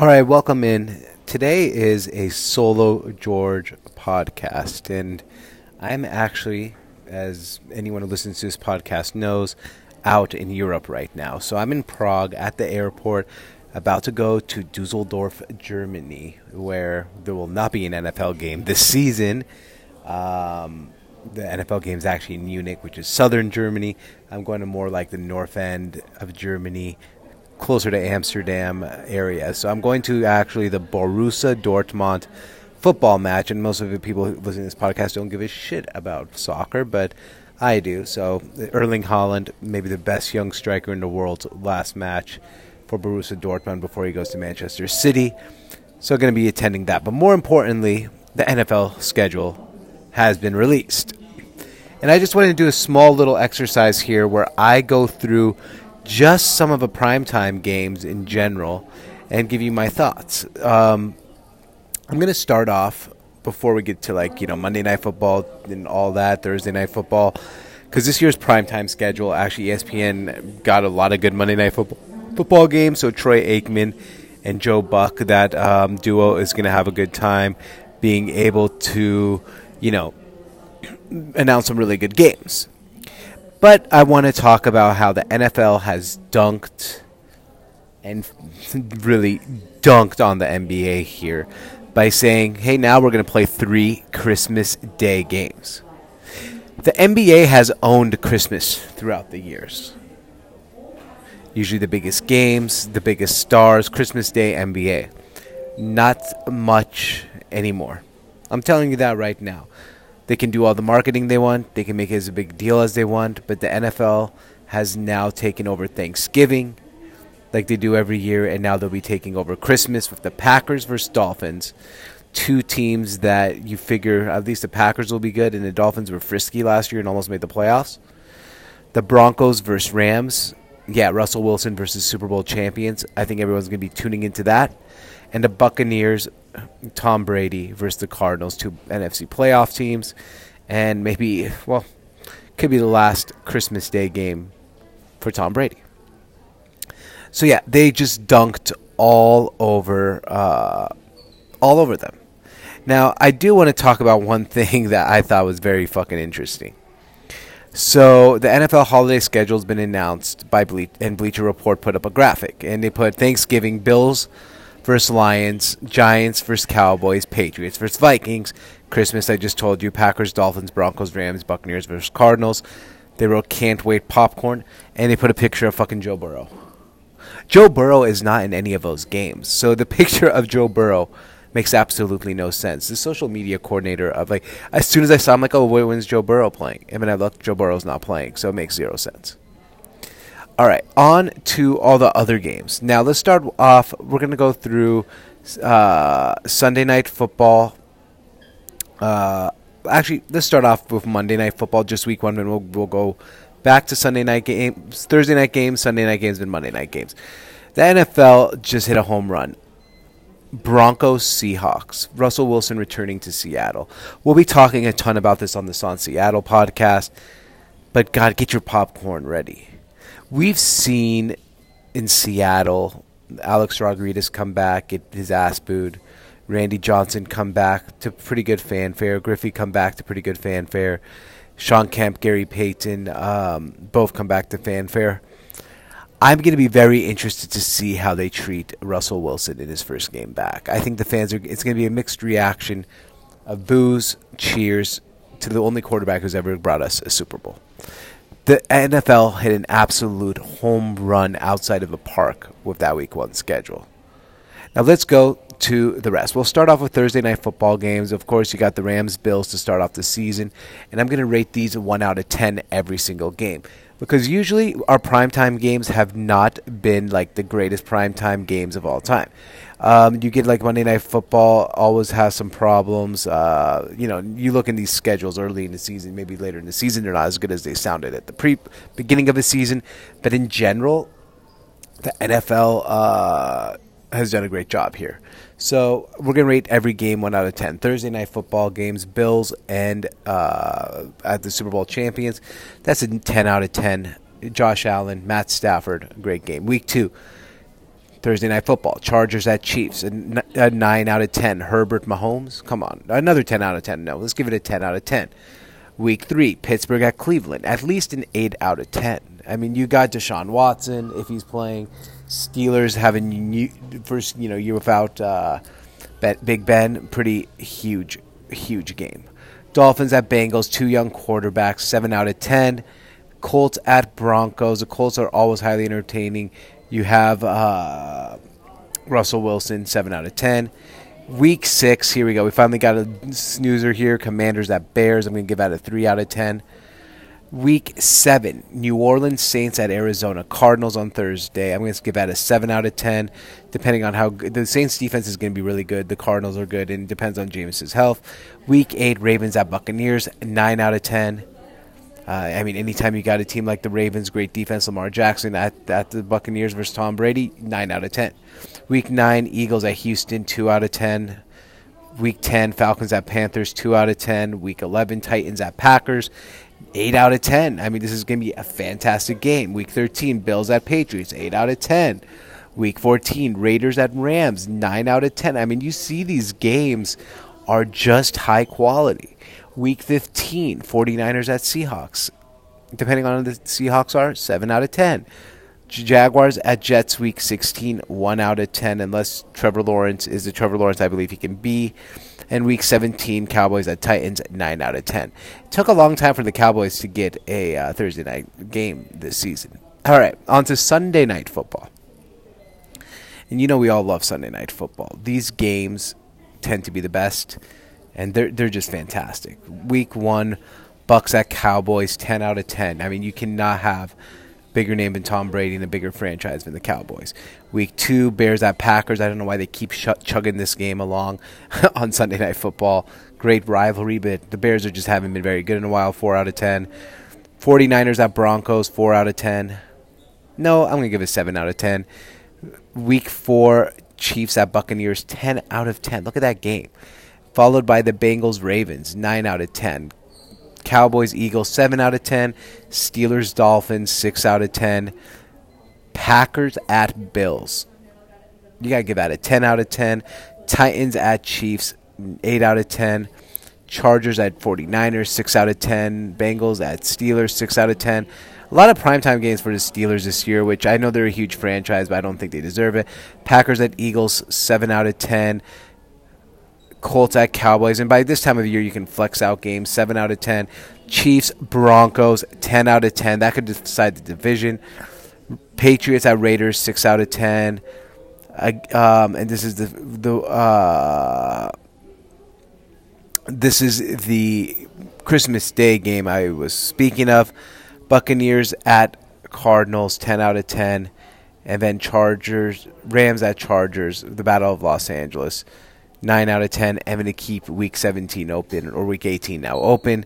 All right, welcome in. Today is a solo George podcast, and I'm actually, as anyone who listens to this podcast knows, out in Europe right now. So I'm in Prague at the airport, about to go to Dusseldorf, Germany, where there will not be an NFL game this season. Um, the NFL game is actually in Munich, which is southern Germany. I'm going to more like the north end of Germany, closer to Amsterdam area. So I'm going to actually the Borussia Dortmund football match, and most of the people listening to this podcast don't give a shit about soccer, but I do. So Erling Haaland, maybe the best young striker in the world, last match for Borussia Dortmund before he goes to Manchester City. So going to be attending that. But more importantly, the NFL schedule has been released. And I just wanted to do a small little exercise here where I go through just some of the primetime games in general and give you my thoughts. Um, I'm going to start off before we get to like, you know, Monday Night Football and all that, Thursday Night Football, because this year's primetime schedule, actually, ESPN got a lot of good Monday Night Football, football games. So Troy Aikman and Joe Buck, that um, duo is going to have a good time being able to, you know, announce some really good games. But I want to talk about how the NFL has dunked and really dunked on the NBA here by saying, hey, now we're going to play three Christmas Day games. The NBA has owned Christmas throughout the years. Usually the biggest games, the biggest stars, Christmas Day, NBA. Not much anymore. I'm telling you that right now. They can do all the marketing they want. They can make it as a big deal as they want. But the NFL has now taken over Thanksgiving, like they do every year, and now they'll be taking over Christmas with the Packers versus Dolphins. Two teams that you figure at least the Packers will be good, and the Dolphins were frisky last year and almost made the playoffs. The Broncos versus Rams. Yeah, Russell Wilson versus Super Bowl champions. I think everyone's going to be tuning into that. And the Buccaneers Tom Brady versus the Cardinals, two NFC playoff teams, and maybe, well, could be the last Christmas Day game for Tom Brady. So yeah, they just dunked all over, uh, all over them. Now, I do want to talk about one thing that I thought was very fucking interesting. So the NFL holiday schedule has been announced by Ble- and Bleacher Report put up a graphic, and they put Thanksgiving Bills versus Lions, Giants versus Cowboys, Patriots versus Vikings. Christmas, I just told you, Packers, Dolphins, Broncos, Rams, Buccaneers versus Cardinals. They wrote can't wait popcorn, and they put a picture of fucking Joe Burrow. Joe Burrow is not in any of those games. So the picture of Joe Burrow makes absolutely no sense. The social media coordinator of like, as soon as I saw him, like, oh, wait, when's Joe Burrow playing? And when I looked, Joe Burrow's not playing, so it makes zero sense. All right, on to all the other games. Now let's start off. We're going to go through uh, Sunday night football. Uh, actually, let's start off with Monday night football, just week one, and we'll we'll go back to Sunday night games, Thursday night games, Sunday night games, and Monday night games. The NFL just hit a home run. Broncos Seahawks. Russell Wilson returning to Seattle. We'll be talking a ton about this on the Son Seattle podcast. But God, get your popcorn ready we've seen in Seattle Alex Rodriguez come back, get his ass booed. Randy Johnson come back to pretty good fanfare. Griffey come back to pretty good fanfare. Shawn Kemp, Gary Payton, um, both come back to fanfare. I'm going to be very interested to see how they treat Russell Wilson in his first game back. I think the fans are. It's going to be a mixed reaction of boos, cheers to the only quarterback who's ever brought us a Super Bowl the NFL hit an absolute home run outside of the park with that week one schedule. Now let's go to the rest. We'll start off with Thursday night football games. Of course, you got the Rams Bills to start off the season, and I'm going to rate these a 1 out of 10 every single game because usually our primetime games have not been like the greatest primetime games of all time. Um, you get like Monday Night Football always has some problems. Uh, you know, you look in these schedules early in the season, maybe later in the season, they're not as good as they sounded at the pre beginning of the season. But in general, the NFL uh, has done a great job here. So we're gonna rate every game one out of ten. Thursday night football games, Bills and uh, at the Super Bowl champions. That's a ten out of ten. Josh Allen, Matt Stafford, great game. Week two, Thursday night football. Chargers at Chiefs. A, n- a 9 out of 10. Herbert Mahomes. Come on. Another 10 out of 10. No, let's give it a 10 out of 10. Week 3. Pittsburgh at Cleveland. At least an 8 out of 10. I mean, you got Deshaun Watson if he's playing. Steelers having new, first, you know, year without uh, Big Ben. Pretty huge, huge game. Dolphins at Bengals. Two young quarterbacks. 7 out of 10. Colts at Broncos. The Colts are always highly entertaining. You have uh, Russell Wilson, 7 out of 10. Week 6, here we go. We finally got a snoozer here. Commanders at Bears. I'm going to give out a 3 out of 10. Week 7, New Orleans Saints at Arizona Cardinals on Thursday. I'm going to give out a 7 out of 10, depending on how good. The Saints defense is going to be really good. The Cardinals are good, and it depends on Jameis's health. Week 8, Ravens at Buccaneers, 9 out of 10. Uh, I mean, anytime you got a team like the Ravens, great defense, Lamar Jackson at, at the Buccaneers versus Tom Brady, 9 out of 10. Week 9, Eagles at Houston, 2 out of 10. Week 10, Falcons at Panthers, 2 out of 10. Week 11, Titans at Packers, 8 out of 10. I mean, this is going to be a fantastic game. Week 13, Bills at Patriots, 8 out of 10. Week 14, Raiders at Rams, 9 out of 10. I mean, you see these games are just high quality. Week 15, 49ers at Seahawks. Depending on who the Seahawks are, 7 out of 10. Jaguars at Jets week 16, 1 out of 10, unless Trevor Lawrence is the Trevor Lawrence I believe he can be. And week 17, Cowboys at Titans, 9 out of 10. It took a long time for the Cowboys to get a uh, Thursday night game this season. All right, on to Sunday night football. And you know we all love Sunday night football. These games tend to be the best and they're they're just fantastic. Week one, Bucks at Cowboys, ten out of ten. I mean, you cannot have bigger name than Tom Brady and a bigger franchise than the Cowboys. Week two, Bears at Packers. I don't know why they keep sh- chugging this game along on Sunday Night Football. Great rivalry, but the Bears are just haven't been very good in a while. Four out of ten. 49ers at Broncos, four out of ten. No, I'm gonna give it seven out of ten. Week four, Chiefs at Buccaneers, ten out of ten. Look at that game followed by the Bengals Ravens, 9 out of 10. Cowboys Eagles, 7 out of 10. Steelers Dolphins, 6 out of 10. Packers at Bills. You got to give that a 10 out of 10. Titans at Chiefs, 8 out of 10. Chargers at 49ers, 6 out of 10. Bengals at Steelers, 6 out of 10. A lot of primetime games for the Steelers this year, which I know they're a huge franchise, but I don't think they deserve it. Packers at Eagles, 7 out of 10. Colts at Cowboys, and by this time of year, you can flex out games seven out of ten. Chiefs, Broncos, ten out of ten. That could decide the division. Patriots at Raiders, six out of ten. Uh, um, and this is the the uh, this is the Christmas Day game I was speaking of. Buccaneers at Cardinals, ten out of ten, and then Chargers, Rams at Chargers, the Battle of Los Angeles. 9 out of 10. I'm going to keep week 17 open, or week 18 now open,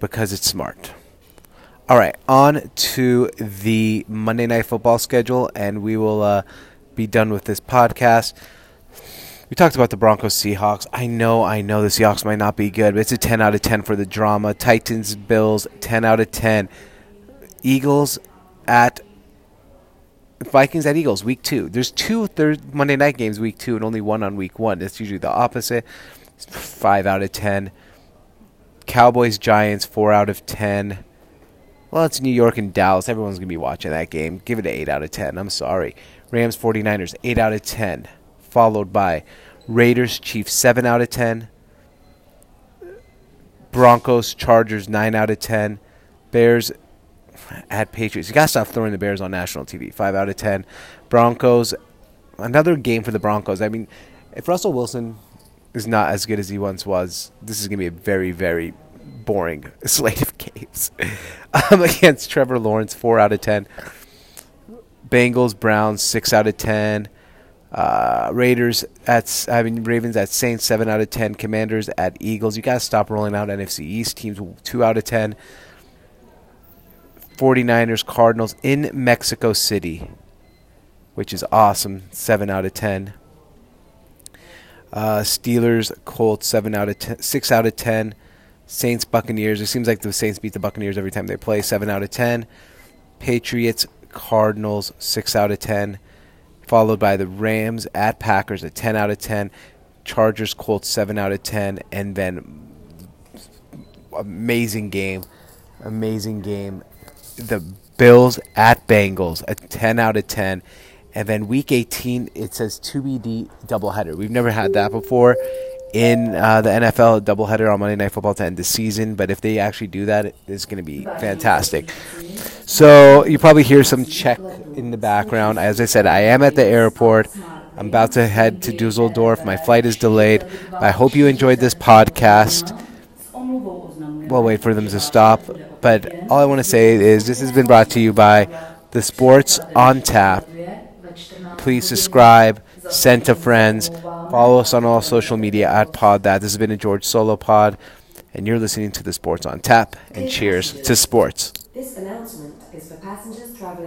because it's smart. All right, on to the Monday Night Football schedule, and we will uh, be done with this podcast. We talked about the Broncos Seahawks. I know, I know the Seahawks might not be good, but it's a 10 out of 10 for the drama. Titans Bills, 10 out of 10. Eagles at Vikings at Eagles, week two. There's two third Monday night games week two and only one on week one. That's usually the opposite. Five out of ten. Cowboys Giants, four out of ten. Well, it's New York and Dallas. Everyone's going to be watching that game. Give it an 8 out of 10. I'm sorry. Rams 49ers, 8 out of 10. Followed by Raiders Chiefs, 7 out of 10. Broncos Chargers, 9 out of 10. Bears at Patriots. You got to stop throwing the Bears on national TV. Five out of ten. Broncos. Another game for the Broncos. I mean, if Russell Wilson is not as good as he once was, this is going to be a very, very boring slate of games. um, against Trevor Lawrence, four out of ten. Bengals, Browns, six out of ten. Uh, Raiders at I mean Ravens at Saints, seven out of ten. Commanders at Eagles. You got to stop rolling out NFC East teams, two out of ten. 49ers Cardinals in Mexico City, which is awesome. 7 out of 10. Uh, Steelers Colts 7 out of 10, 6 out of 10. Saints Buccaneers. It seems like the Saints beat the Buccaneers every time they play. 7 out of 10. Patriots Cardinals 6 out of 10. followed by the Rams at Packers at 10 out of 10, Chargers Colts 7 out of 10, and then amazing game, amazing game. The Bills at Bengals a 10 out of 10. And then week 18, it says TBD doubleheader. We've never had that before in uh, the NFL, doubleheader on Monday Night Football to end the season. But if they actually do that, it's going to be fantastic. So you probably hear some check in the background. As I said, I am at the airport. I'm about to head to Dusseldorf. My flight is delayed. I hope you enjoyed this podcast. We'll wait for them to stop. But all I want to say is this has been brought to you by the Sports on Tap. Please subscribe, send to friends, follow us on all social media at Pod That. This has been a George Solo Pod, and you're listening to the Sports on Tap. And cheers to sports. This announcement is for passengers traveling.